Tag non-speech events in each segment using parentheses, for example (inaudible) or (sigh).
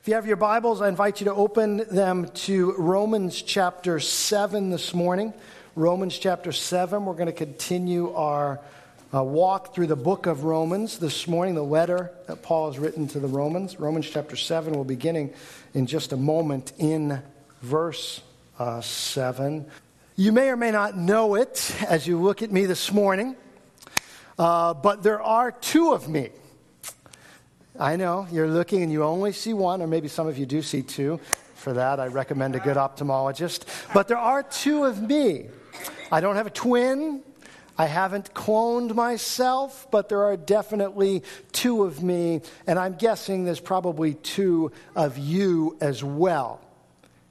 If you have your Bibles, I invite you to open them to Romans chapter 7 this morning. Romans chapter 7. We're going to continue our uh, walk through the book of Romans this morning, the letter that Paul has written to the Romans. Romans chapter 7, we're beginning in just a moment in verse uh, 7. You may or may not know it as you look at me this morning, uh, but there are two of me. I know you're looking and you only see one, or maybe some of you do see two. For that, I recommend a good ophthalmologist. But there are two of me. I don't have a twin. I haven't cloned myself, but there are definitely two of me, and I'm guessing there's probably two of you as well.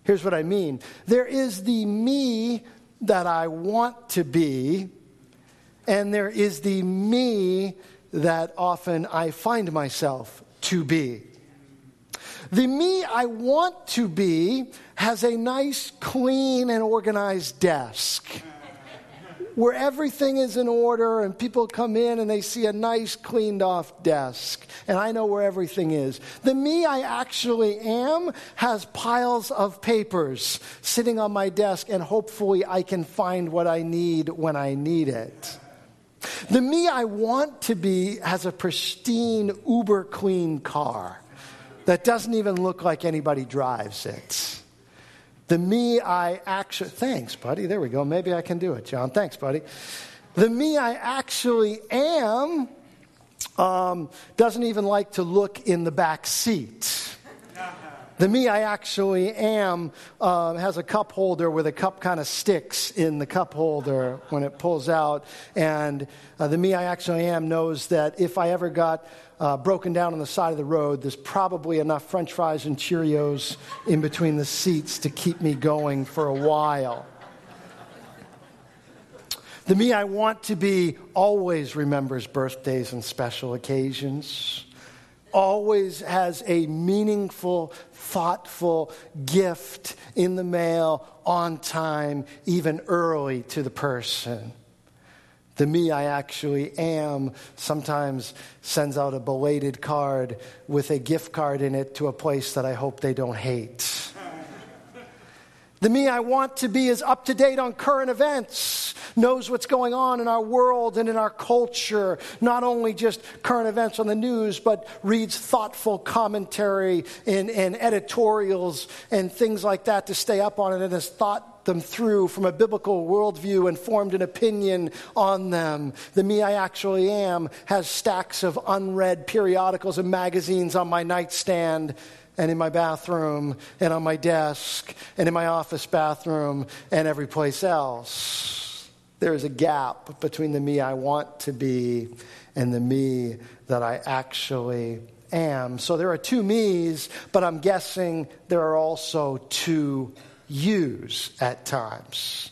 Here's what I mean there is the me that I want to be, and there is the me that often I find myself to be. The me I want to be has a nice, clean, and organized desk where everything is in order and people come in and they see a nice, cleaned off desk, and I know where everything is. The me I actually am has piles of papers sitting on my desk, and hopefully I can find what I need when I need it. The me I want to be has a pristine, uber clean car that doesn't even look like anybody drives it. The me I actually, thanks, buddy. There we go. Maybe I can do it, John. Thanks, buddy. The me I actually am um, doesn't even like to look in the back seat. The me I actually am uh, has a cup holder where the cup kind of sticks in the cup holder when it pulls out. And uh, the me I actually am knows that if I ever got uh, broken down on the side of the road, there's probably enough french fries and Cheerios in between the seats to keep me going for a while. The me I want to be always remembers birthdays and special occasions always has a meaningful, thoughtful gift in the mail on time, even early to the person. The me I actually am sometimes sends out a belated card with a gift card in it to a place that I hope they don't hate. The me I want to be is up to date on current events, knows what's going on in our world and in our culture, not only just current events on the news, but reads thoughtful commentary and, and editorials and things like that to stay up on it and has thought them through from a biblical worldview and formed an opinion on them. The me I actually am has stacks of unread periodicals and magazines on my nightstand and in my bathroom and on my desk and in my office bathroom and every place else. There is a gap between the me I want to be and the me that I actually am. So there are two me's, but I'm guessing there are also two yous at times.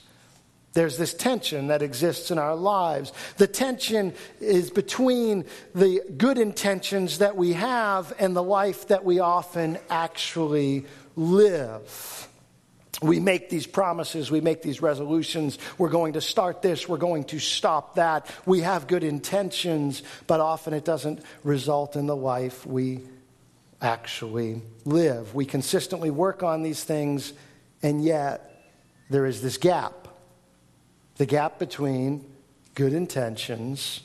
There's this tension that exists in our lives. The tension is between the good intentions that we have and the life that we often actually live. We make these promises, we make these resolutions. We're going to start this, we're going to stop that. We have good intentions, but often it doesn't result in the life we actually live. We consistently work on these things, and yet there is this gap the gap between good intentions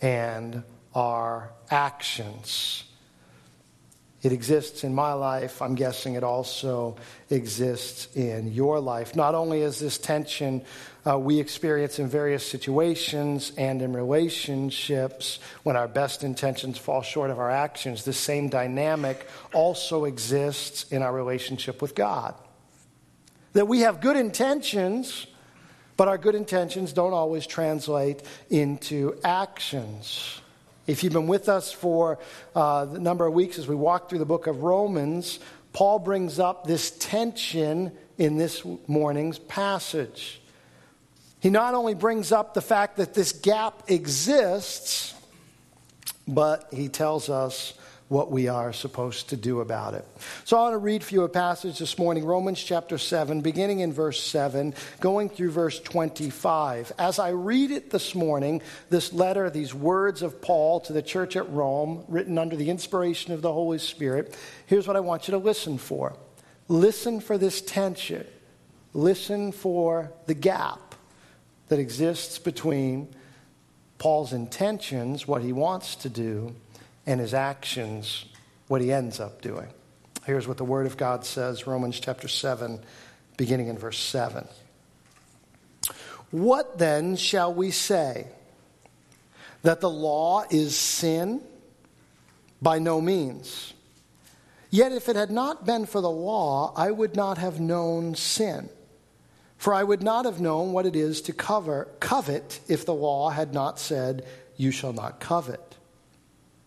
and our actions. It exists in my life. I'm guessing it also exists in your life. Not only is this tension uh, we experience in various situations and in relationships when our best intentions fall short of our actions, the same dynamic also exists in our relationship with God. That we have good intentions but our good intentions don't always translate into actions. If you've been with us for uh, a number of weeks as we walk through the book of Romans, Paul brings up this tension in this morning's passage. He not only brings up the fact that this gap exists, but he tells us what we are supposed to do about it. So I want to read for you a passage this morning, Romans chapter 7, beginning in verse 7, going through verse 25. As I read it this morning, this letter, these words of Paul to the church at Rome, written under the inspiration of the Holy Spirit, here's what I want you to listen for. Listen for this tension. Listen for the gap that exists between Paul's intentions, what he wants to do, and his actions, what he ends up doing. Here's what the Word of God says Romans chapter 7, beginning in verse 7. What then shall we say? That the law is sin? By no means. Yet if it had not been for the law, I would not have known sin. For I would not have known what it is to cover, covet if the law had not said, You shall not covet.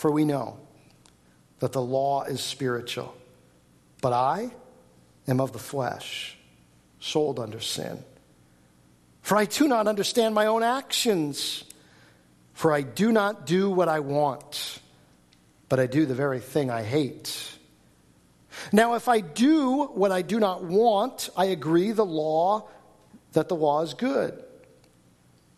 For we know that the law is spiritual, but I am of the flesh, sold under sin. For I do not understand my own actions, for I do not do what I want, but I do the very thing I hate. Now, if I do what I do not want, I agree the law that the law is good.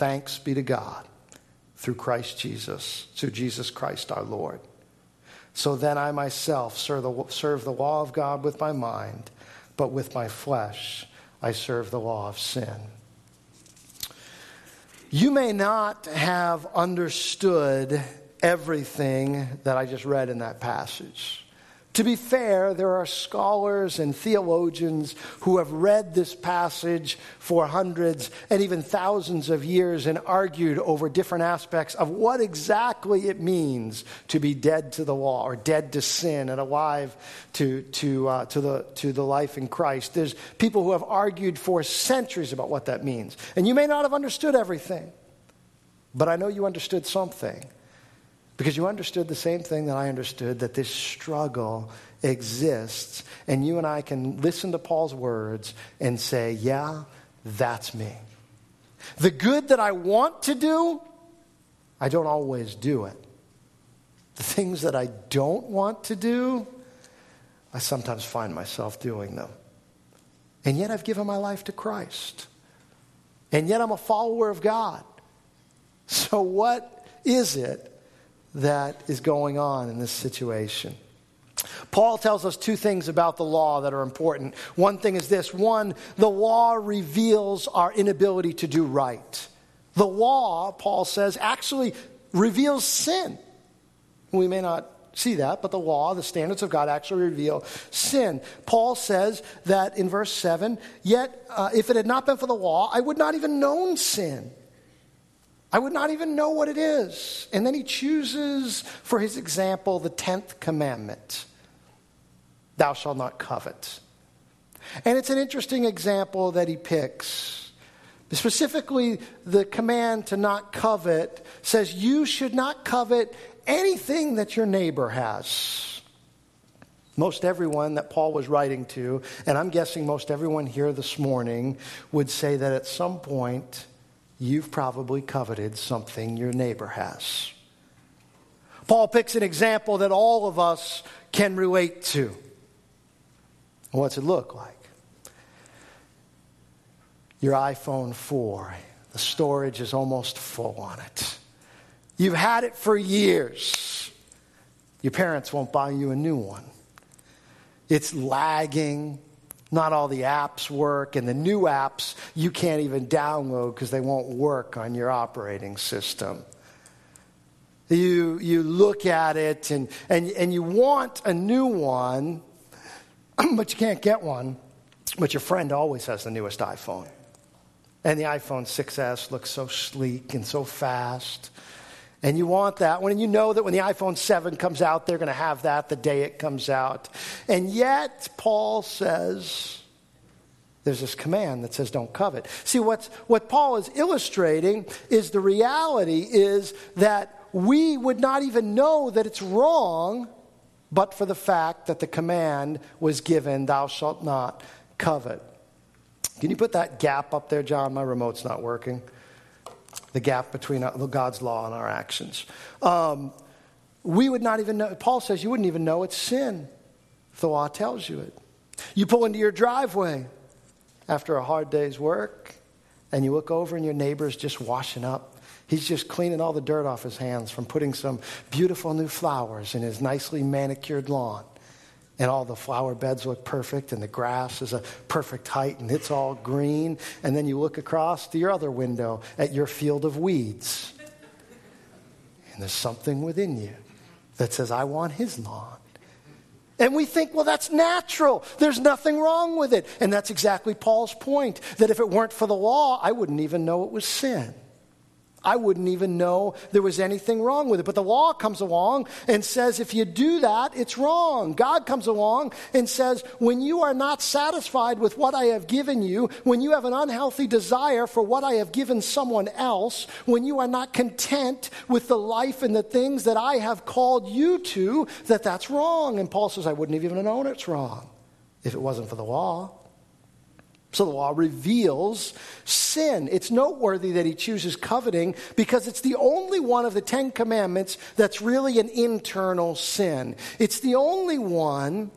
Thanks be to God through Christ Jesus, through Jesus Christ our Lord. So then I myself serve the, serve the law of God with my mind, but with my flesh I serve the law of sin. You may not have understood everything that I just read in that passage. To be fair, there are scholars and theologians who have read this passage for hundreds and even thousands of years and argued over different aspects of what exactly it means to be dead to the law or dead to sin and alive to, to, uh, to, the, to the life in Christ. There's people who have argued for centuries about what that means. And you may not have understood everything, but I know you understood something. Because you understood the same thing that I understood that this struggle exists. And you and I can listen to Paul's words and say, yeah, that's me. The good that I want to do, I don't always do it. The things that I don't want to do, I sometimes find myself doing them. And yet I've given my life to Christ. And yet I'm a follower of God. So, what is it that is going on in this situation. Paul tells us two things about the law that are important. One thing is this one, the law reveals our inability to do right. The law, Paul says, actually reveals sin. We may not see that, but the law, the standards of God actually reveal sin. Paul says that in verse 7 Yet, uh, if it had not been for the law, I would not even known sin. I would not even know what it is. And then he chooses for his example the 10th commandment Thou shalt not covet. And it's an interesting example that he picks. Specifically, the command to not covet says you should not covet anything that your neighbor has. Most everyone that Paul was writing to, and I'm guessing most everyone here this morning, would say that at some point you've probably coveted something your neighbor has. Paul picks an example that all of us can relate to. What's it look like? Your iPhone 4, the storage is almost full on it. You've had it for years. Your parents won't buy you a new one. It's lagging. Not all the apps work, and the new apps you can't even download because they won't work on your operating system. You, you look at it and, and, and you want a new one, (clears throat) but you can't get one. But your friend always has the newest iPhone. And the iPhone 6S looks so sleek and so fast. And you want that one, and you know that when the iPhone 7 comes out, they're going to have that the day it comes out. And yet, Paul says, there's this command that says don't covet. See, what's, what Paul is illustrating is the reality is that we would not even know that it's wrong but for the fact that the command was given, thou shalt not covet. Can you put that gap up there, John? My remote's not working the gap between uh, God's law and our actions. Um, we would not even know, Paul says you wouldn't even know it's sin if the law tells you it. You pull into your driveway after a hard day's work and you look over and your neighbor's just washing up. He's just cleaning all the dirt off his hands from putting some beautiful new flowers in his nicely manicured lawn and all the flower beds look perfect and the grass is a perfect height and it's all green. And then you look across to your other window at your field of weeds. And there's something within you that says, I want his lawn. And we think, well, that's natural. There's nothing wrong with it. And that's exactly Paul's point that if it weren't for the law, I wouldn't even know it was sin. I wouldn't even know there was anything wrong with it. But the law comes along and says, if you do that, it's wrong. God comes along and says, when you are not satisfied with what I have given you, when you have an unhealthy desire for what I have given someone else, when you are not content with the life and the things that I have called you to, that that's wrong. And Paul says, I wouldn't have even known it's wrong if it wasn't for the law. So the law reveals sin. It's noteworthy that he chooses coveting because it's the only one of the Ten Commandments that's really an internal sin. It's the only one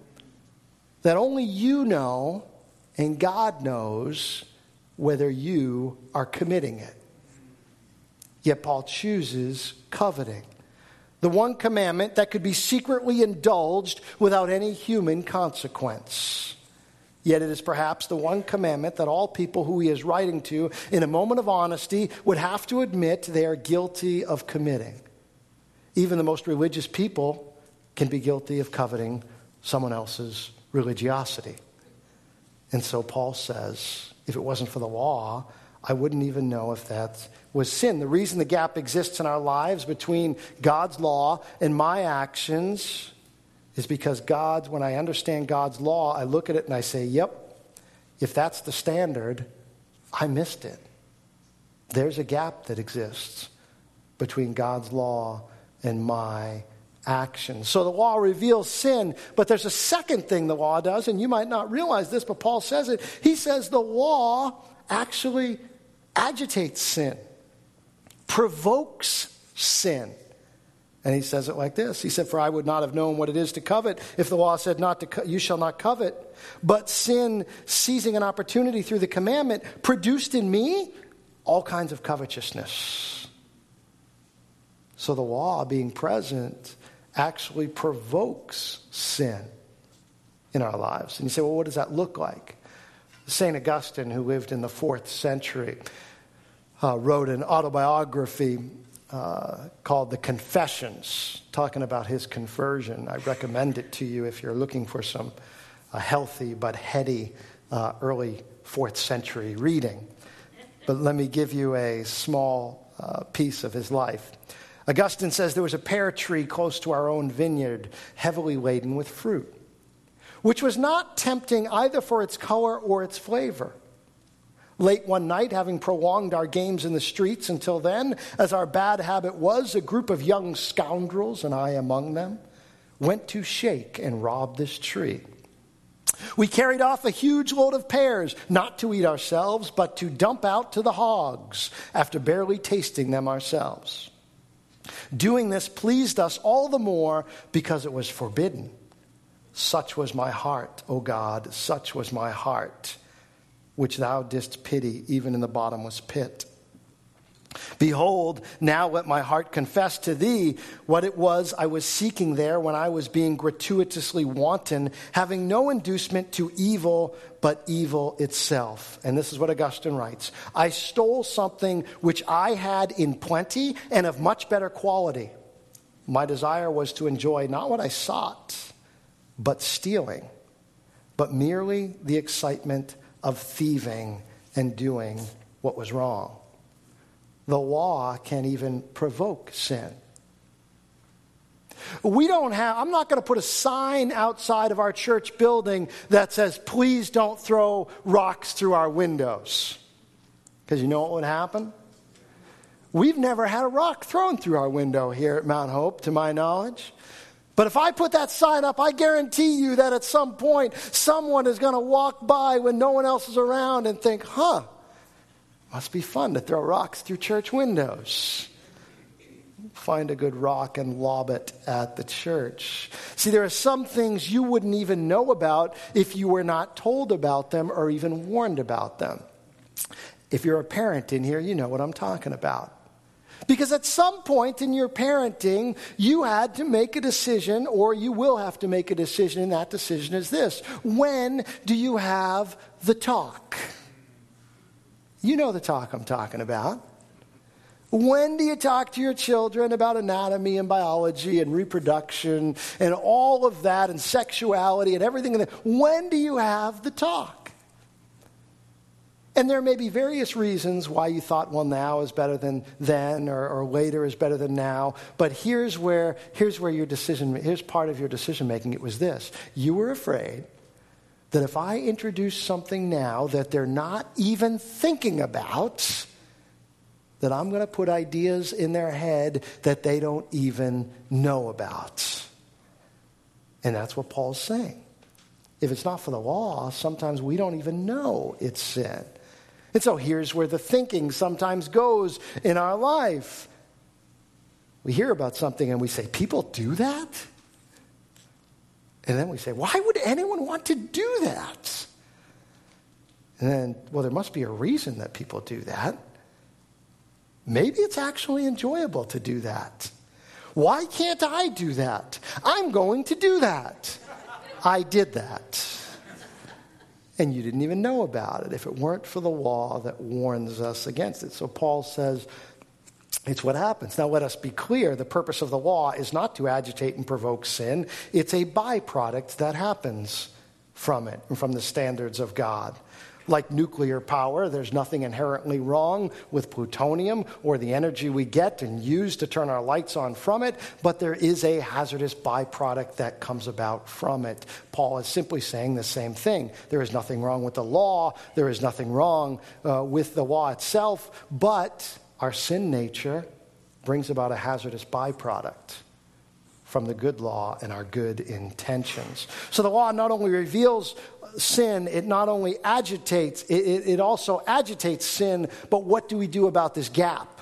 that only you know and God knows whether you are committing it. Yet Paul chooses coveting. The one commandment that could be secretly indulged without any human consequence. Yet it is perhaps the one commandment that all people who he is writing to, in a moment of honesty, would have to admit they are guilty of committing. Even the most religious people can be guilty of coveting someone else's religiosity. And so Paul says, if it wasn't for the law, I wouldn't even know if that was sin. The reason the gap exists in our lives between God's law and my actions is because God's, when I understand God's law, I look at it and I say, yep, if that's the standard, I missed it. There's a gap that exists between God's law and my actions. So the law reveals sin, but there's a second thing the law does, and you might not realize this, but Paul says it. He says the law actually agitates sin, provokes sin. And he says it like this. He said, For I would not have known what it is to covet if the law said, not to co- You shall not covet. But sin, seizing an opportunity through the commandment, produced in me all kinds of covetousness. So the law being present actually provokes sin in our lives. And you say, Well, what does that look like? St. Augustine, who lived in the fourth century, uh, wrote an autobiography uh, called The Confessions, talking about his conversion. I recommend it to you if you're looking for some uh, healthy but heady uh, early fourth century reading. But let me give you a small uh, piece of his life. Augustine says there was a pear tree close to our own vineyard, heavily laden with fruit, which was not tempting either for its color or its flavor. Late one night, having prolonged our games in the streets until then, as our bad habit was, a group of young scoundrels, and I among them, went to shake and rob this tree. We carried off a huge load of pears, not to eat ourselves, but to dump out to the hogs after barely tasting them ourselves. Doing this pleased us all the more because it was forbidden. Such was my heart, O God, such was my heart, which thou didst pity even in the bottomless pit. Behold, now let my heart confess to thee what it was I was seeking there when I was being gratuitously wanton, having no inducement to evil but evil itself. And this is what Augustine writes I stole something which I had in plenty and of much better quality. My desire was to enjoy not what I sought, but stealing, but merely the excitement of thieving and doing what was wrong. The law can even provoke sin. We don't have, I'm not going to put a sign outside of our church building that says, please don't throw rocks through our windows. Because you know what would happen? We've never had a rock thrown through our window here at Mount Hope, to my knowledge. But if I put that sign up, I guarantee you that at some point someone is going to walk by when no one else is around and think, huh, must be fun to throw rocks through church windows. Find a good rock and lob it at the church. See, there are some things you wouldn't even know about if you were not told about them or even warned about them. If you're a parent in here, you know what I'm talking about. Because at some point in your parenting, you had to make a decision, or you will have to make a decision, and that decision is this When do you have the talk? You know the talk I'm talking about. When do you talk to your children about anatomy and biology and reproduction and all of that and sexuality and everything? When do you have the talk? And there may be various reasons why you thought, well, now is better than then or, or later is better than now. But here's where, here's where your decision, here's part of your decision making. It was this. You were afraid that if I introduce something now that they're not even thinking about, that I'm going to put ideas in their head that they don't even know about. And that's what Paul's saying. If it's not for the law, sometimes we don't even know it's sin. And so here's where the thinking sometimes goes in our life. We hear about something and we say, People do that? And then we say, why would anyone want to do that? And then, well, there must be a reason that people do that. Maybe it's actually enjoyable to do that. Why can't I do that? I'm going to do that. I did that. And you didn't even know about it if it weren't for the law that warns us against it. So Paul says, it's what happens. Now, let us be clear the purpose of the law is not to agitate and provoke sin, it's a byproduct that happens from it and from the standards of God. Like nuclear power, there's nothing inherently wrong with plutonium or the energy we get and use to turn our lights on from it, but there is a hazardous byproduct that comes about from it. Paul is simply saying the same thing. There is nothing wrong with the law, there is nothing wrong uh, with the law itself, but our sin nature brings about a hazardous byproduct from the good law and our good intentions. So the law not only reveals sin, it not only agitates, it, it, it, also agitates sin, but what do we do about this gap?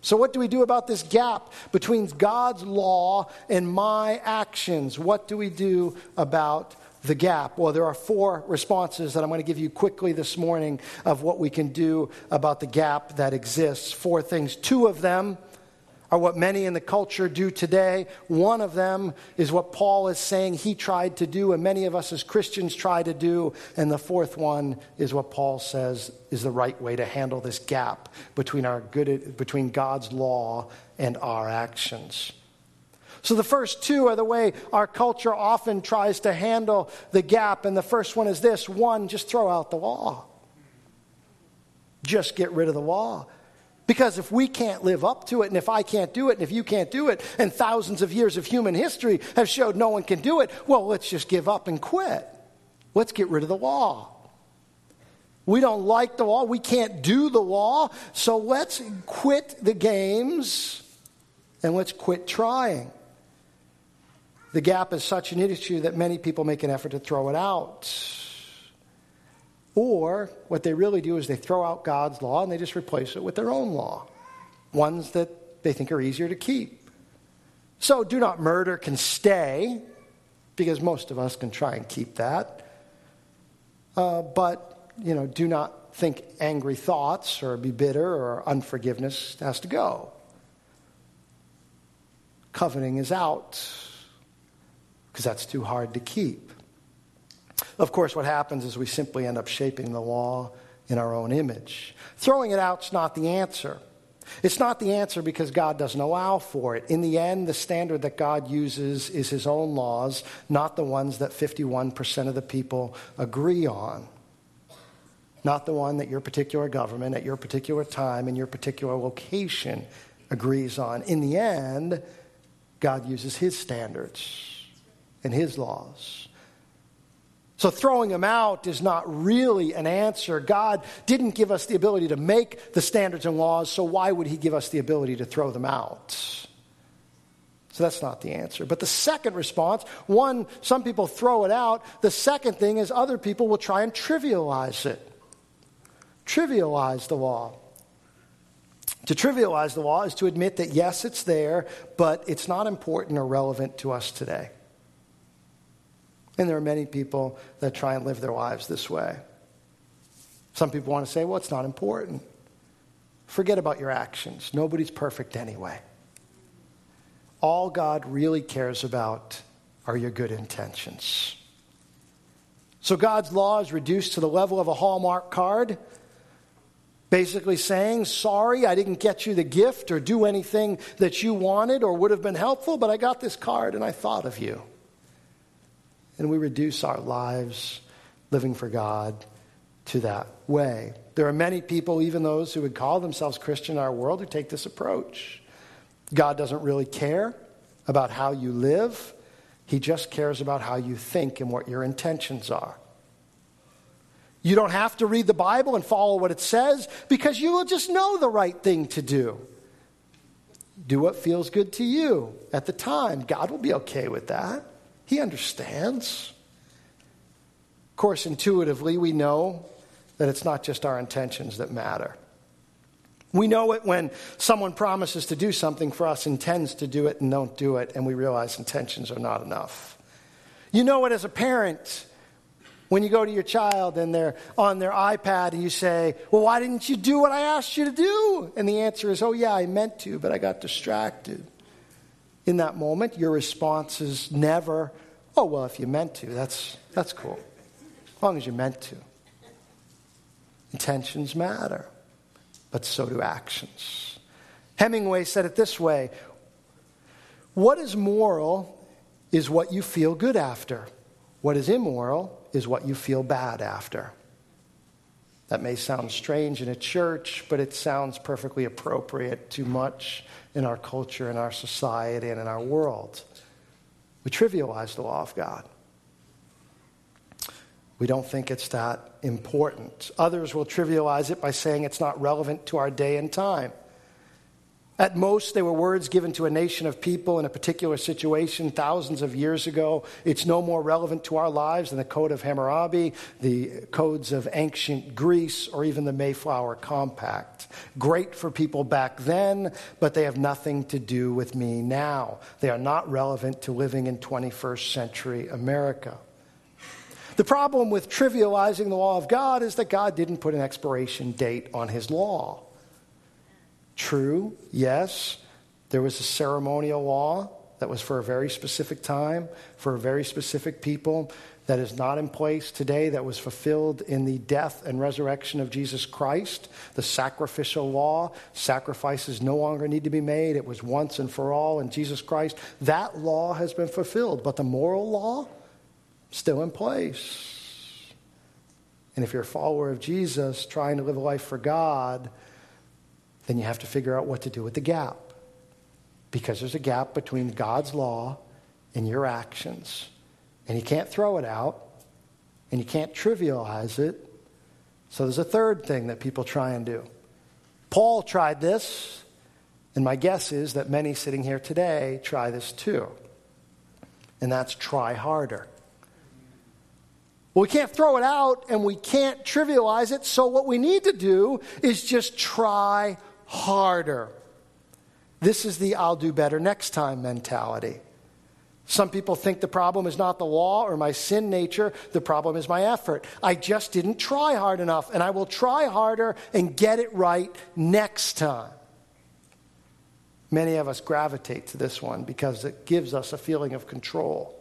So, what do we do about this gap between God's law and my actions? What do we do about the gap? Well, there are four responses that I'm going to give you quickly this morning of what we can do about the gap that exists. Four things. Two of them are what many in the culture do today. One of them is what Paul is saying he tried to do, and many of us as Christians try to do. And the fourth one is what Paul says is the right way to handle this gap between, our good, between God's law and our actions. So the first two are the way our culture often tries to handle the gap. And the first one is this one, just throw out the law. Just get rid of the law. Because if we can't live up to it, and if I can't do it, and if you can't do it, and thousands of years of human history have showed no one can do it, well, let's just give up and quit. Let's get rid of the law. We don't like the law. We can't do the law. So let's quit the games and let's quit trying. The gap is such an issue that many people make an effort to throw it out. Or what they really do is they throw out God's law and they just replace it with their own law, ones that they think are easier to keep. So, do not murder can stay, because most of us can try and keep that. Uh, but, you know, do not think angry thoughts or be bitter or unforgiveness has to go. Coveting is out, because that's too hard to keep. Of course, what happens is we simply end up shaping the law in our own image. Throwing it out's not the answer. It's not the answer because God doesn't allow for it. In the end, the standard that God uses is his own laws, not the ones that 51% of the people agree on. Not the one that your particular government at your particular time in your particular location agrees on. In the end, God uses his standards and his laws. So throwing them out is not really an answer. God didn't give us the ability to make the standards and laws, so why would He give us the ability to throw them out? So that's not the answer. But the second response one, some people throw it out. The second thing is other people will try and trivialize it. Trivialize the law. To trivialize the law is to admit that yes, it's there, but it's not important or relevant to us today. And there are many people that try and live their lives this way. Some people want to say, well, it's not important. Forget about your actions. Nobody's perfect anyway. All God really cares about are your good intentions. So God's law is reduced to the level of a Hallmark card, basically saying, Sorry, I didn't get you the gift or do anything that you wanted or would have been helpful, but I got this card and I thought of you and we reduce our lives living for God to that way. There are many people, even those who would call themselves Christian in our world, who take this approach. God doesn't really care about how you live, He just cares about how you think and what your intentions are. You don't have to read the Bible and follow what it says because you will just know the right thing to do. Do what feels good to you at the time. God will be okay with that. He understands. Of course, intuitively, we know that it's not just our intentions that matter. We know it when someone promises to do something for us, intends to do it, and don't do it, and we realize intentions are not enough. You know it as a parent when you go to your child and they're on their iPad and you say, Well, why didn't you do what I asked you to do? And the answer is, Oh, yeah, I meant to, but I got distracted in that moment, your response is never, oh, well, if you meant to, that's, that's cool. As long as you meant to. Intentions matter, but so do actions. Hemingway said it this way What is moral is what you feel good after, what is immoral is what you feel bad after. That may sound strange in a church, but it sounds perfectly appropriate to much in our culture, in our society, and in our world. We trivialize the law of God. We don't think it's that important. Others will trivialize it by saying it's not relevant to our day and time. At most, they were words given to a nation of people in a particular situation thousands of years ago. It's no more relevant to our lives than the Code of Hammurabi, the codes of ancient Greece, or even the Mayflower Compact. Great for people back then, but they have nothing to do with me now. They are not relevant to living in 21st century America. The problem with trivializing the law of God is that God didn't put an expiration date on his law. True, yes, There was a ceremonial law that was for a very specific time, for a very specific people, that is not in place today, that was fulfilled in the death and resurrection of Jesus Christ. The sacrificial law, sacrifices no longer need to be made. It was once and for all in Jesus Christ. That law has been fulfilled, but the moral law, still in place. And if you're a follower of Jesus trying to live a life for God, then you have to figure out what to do with the gap. Because there's a gap between God's law and your actions. And you can't throw it out, and you can't trivialize it. So there's a third thing that people try and do. Paul tried this, and my guess is that many sitting here today try this too. And that's try harder. Well, we can't throw it out and we can't trivialize it, so what we need to do is just try harder. This is the I'll do better next time mentality. Some people think the problem is not the law or my sin nature, the problem is my effort. I just didn't try hard enough, and I will try harder and get it right next time. Many of us gravitate to this one because it gives us a feeling of control.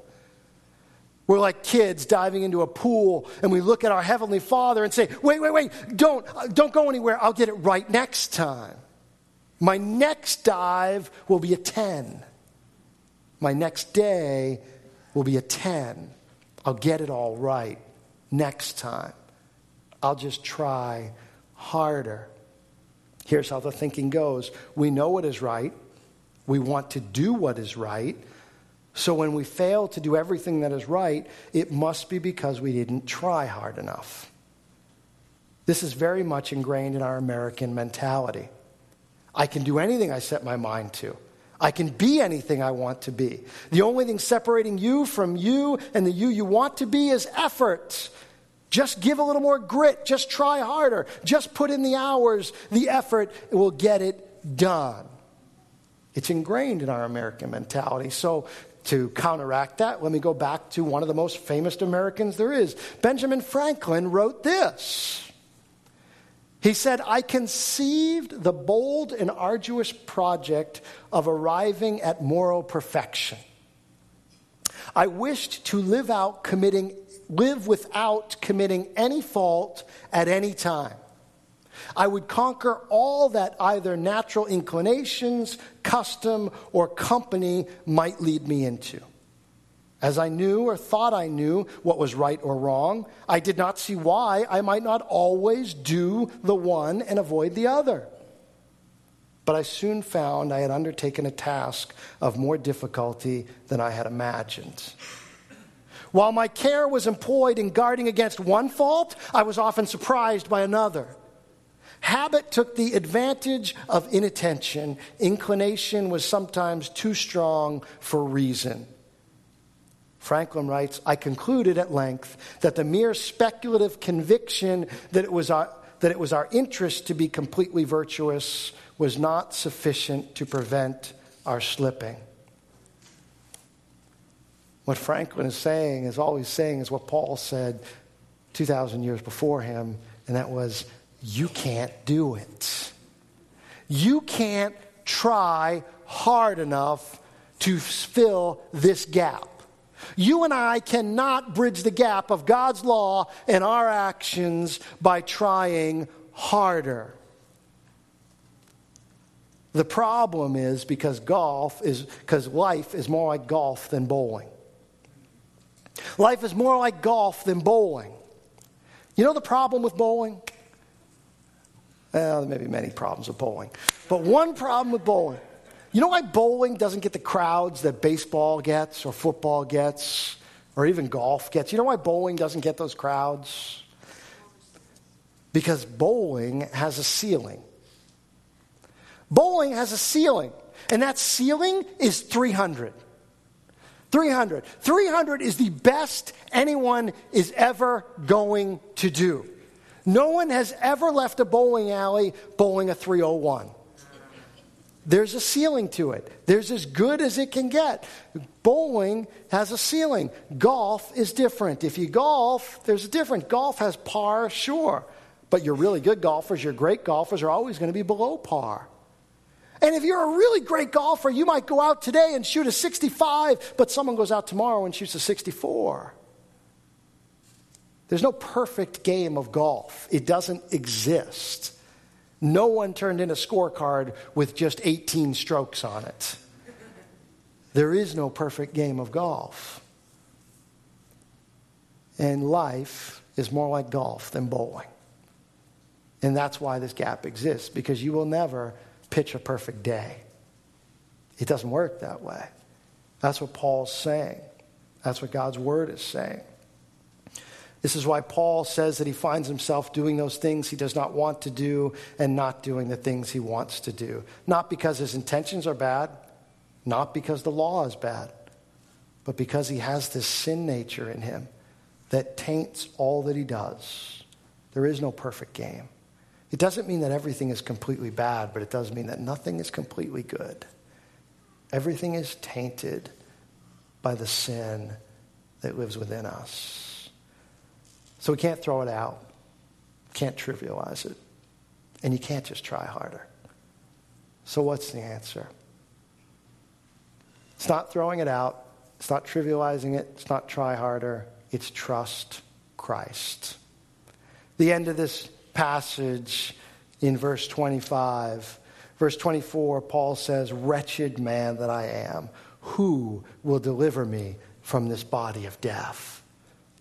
We're like kids diving into a pool and we look at our heavenly Father and say, "Wait, wait, wait. Don't uh, don't go anywhere. I'll get it right next time. My next dive will be a 10." My next day will be a 10. I'll get it all right next time. I'll just try harder. Here's how the thinking goes we know what is right, we want to do what is right. So when we fail to do everything that is right, it must be because we didn't try hard enough. This is very much ingrained in our American mentality. I can do anything I set my mind to. I can be anything I want to be. The only thing separating you from you and the you you want to be is effort. Just give a little more grit. Just try harder. Just put in the hours, the effort, will get it done. It's ingrained in our American mentality. So, to counteract that, let me go back to one of the most famous Americans there is. Benjamin Franklin wrote this. He said, I conceived the bold and arduous project of arriving at moral perfection. I wished to live out committing live without committing any fault at any time. I would conquer all that either natural inclinations, custom, or company might lead me into. As I knew or thought I knew what was right or wrong, I did not see why I might not always do the one and avoid the other. But I soon found I had undertaken a task of more difficulty than I had imagined. While my care was employed in guarding against one fault, I was often surprised by another. Habit took the advantage of inattention. Inclination was sometimes too strong for reason. Franklin writes, I concluded at length that the mere speculative conviction that it was our, that it was our interest to be completely virtuous was not sufficient to prevent our slipping. What Franklin is saying is always saying is what Paul said 2,000 years before him, and that was, You can't do it. You can't try hard enough to fill this gap. You and I cannot bridge the gap of God's law and our actions by trying harder. The problem is because golf is because life is more like golf than bowling. Life is more like golf than bowling. You know the problem with bowling? Well, there may be many problems with bowling. But one problem with bowling you know why bowling doesn't get the crowds that baseball gets or football gets or even golf gets? You know why bowling doesn't get those crowds? Because bowling has a ceiling. Bowling has a ceiling, and that ceiling is 300. 300. 300 is the best anyone is ever going to do. No one has ever left a bowling alley bowling a 301. There's a ceiling to it. There's as good as it can get. Bowling has a ceiling. Golf is different. If you golf, there's a different. Golf has par, sure. But your really good golfers, your great golfers, are always going to be below par. And if you're a really great golfer, you might go out today and shoot a 65, but someone goes out tomorrow and shoots a 64. There's no perfect game of golf, it doesn't exist. No one turned in a scorecard with just 18 strokes on it. There is no perfect game of golf. And life is more like golf than bowling. And that's why this gap exists, because you will never pitch a perfect day. It doesn't work that way. That's what Paul's saying. That's what God's word is saying. This is why Paul says that he finds himself doing those things he does not want to do and not doing the things he wants to do. Not because his intentions are bad, not because the law is bad, but because he has this sin nature in him that taints all that he does. There is no perfect game. It doesn't mean that everything is completely bad, but it does mean that nothing is completely good. Everything is tainted by the sin that lives within us. So we can't throw it out, can't trivialize it, and you can't just try harder. So, what's the answer? It's not throwing it out, it's not trivializing it, it's not try harder, it's trust Christ. The end of this passage in verse 25. Verse 24, Paul says, Wretched man that I am, who will deliver me from this body of death?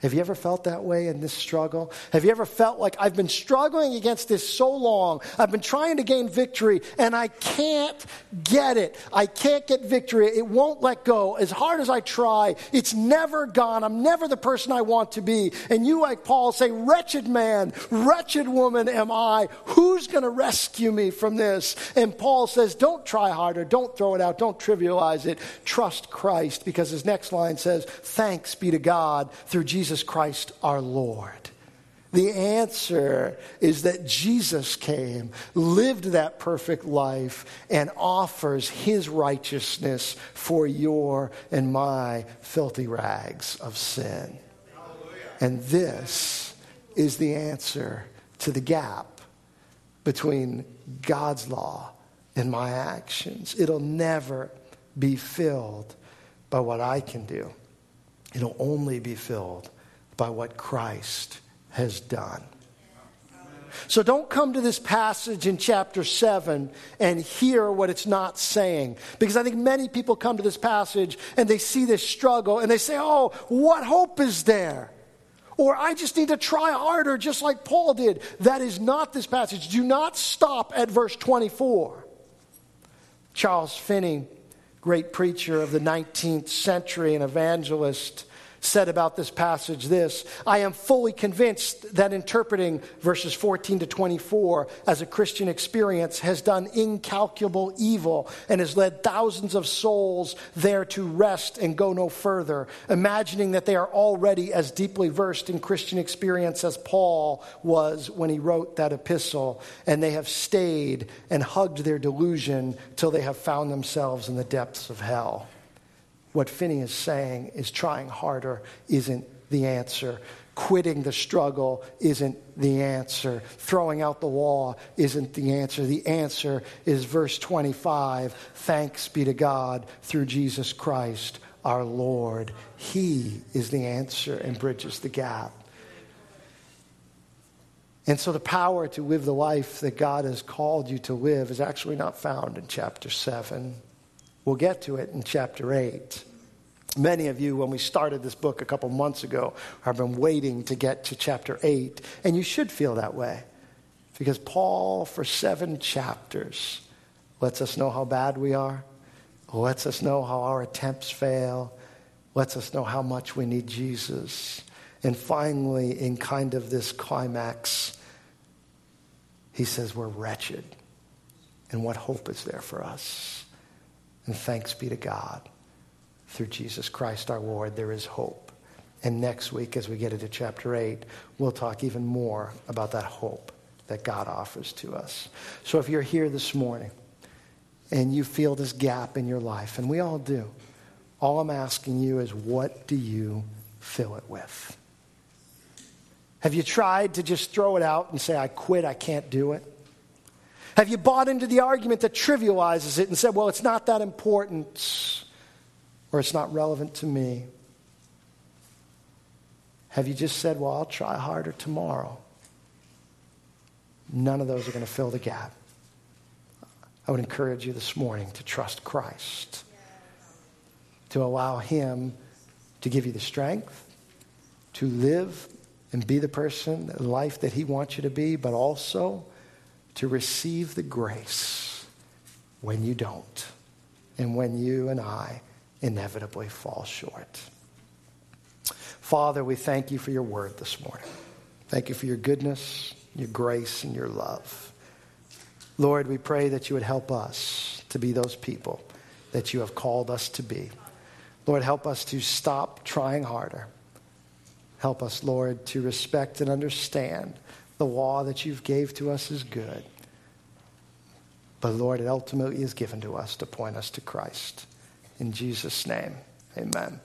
Have you ever felt that way in this struggle? Have you ever felt like I've been struggling against this so long? I've been trying to gain victory and I can't get it. I can't get victory. It won't let go. As hard as I try, it's never gone. I'm never the person I want to be. And you, like Paul, say, Wretched man, wretched woman am I. Who's going to rescue me from this? And Paul says, Don't try harder. Don't throw it out. Don't trivialize it. Trust Christ because his next line says, Thanks be to God through Jesus. Jesus Christ our Lord? The answer is that Jesus came, lived that perfect life, and offers his righteousness for your and my filthy rags of sin. Hallelujah. And this is the answer to the gap between God's law and my actions. It'll never be filled by what I can do, it'll only be filled by what Christ has done. So don't come to this passage in chapter 7 and hear what it's not saying. Because I think many people come to this passage and they see this struggle and they say, oh, what hope is there? Or I just need to try harder, just like Paul did. That is not this passage. Do not stop at verse 24. Charles Finney, great preacher of the 19th century and evangelist, said about this passage this I am fully convinced that interpreting verses 14 to 24 as a Christian experience has done incalculable evil and has led thousands of souls there to rest and go no further, imagining that they are already as deeply versed in Christian experience as Paul was when he wrote that epistle, and they have stayed and hugged their delusion till they have found themselves in the depths of hell what Finney is saying is trying harder isn't the answer. Quitting the struggle isn't the answer. Throwing out the law isn't the answer. The answer is verse 25 Thanks be to God through Jesus Christ our Lord. He is the answer and bridges the gap. And so the power to live the life that God has called you to live is actually not found in chapter 7. We'll get to it in chapter 8. Many of you, when we started this book a couple months ago, have been waiting to get to chapter 8, and you should feel that way. Because Paul, for seven chapters, lets us know how bad we are, lets us know how our attempts fail, lets us know how much we need Jesus. And finally, in kind of this climax, he says, We're wretched. And what hope is there for us? And thanks be to God. Through Jesus Christ our Lord, there is hope. And next week, as we get into chapter 8, we'll talk even more about that hope that God offers to us. So if you're here this morning and you feel this gap in your life, and we all do, all I'm asking you is what do you fill it with? Have you tried to just throw it out and say, I quit, I can't do it? Have you bought into the argument that trivializes it and said, well, it's not that important or it's not relevant to me? Have you just said, well, I'll try harder tomorrow? None of those are going to fill the gap. I would encourage you this morning to trust Christ, to allow Him to give you the strength to live and be the person, the life that He wants you to be, but also to receive the grace when you don't and when you and I inevitably fall short. Father, we thank you for your word this morning. Thank you for your goodness, your grace, and your love. Lord, we pray that you would help us to be those people that you have called us to be. Lord, help us to stop trying harder. Help us, Lord, to respect and understand the law that you've gave to us is good. But Lord, it ultimately is given to us to point us to Christ. In Jesus' name, amen.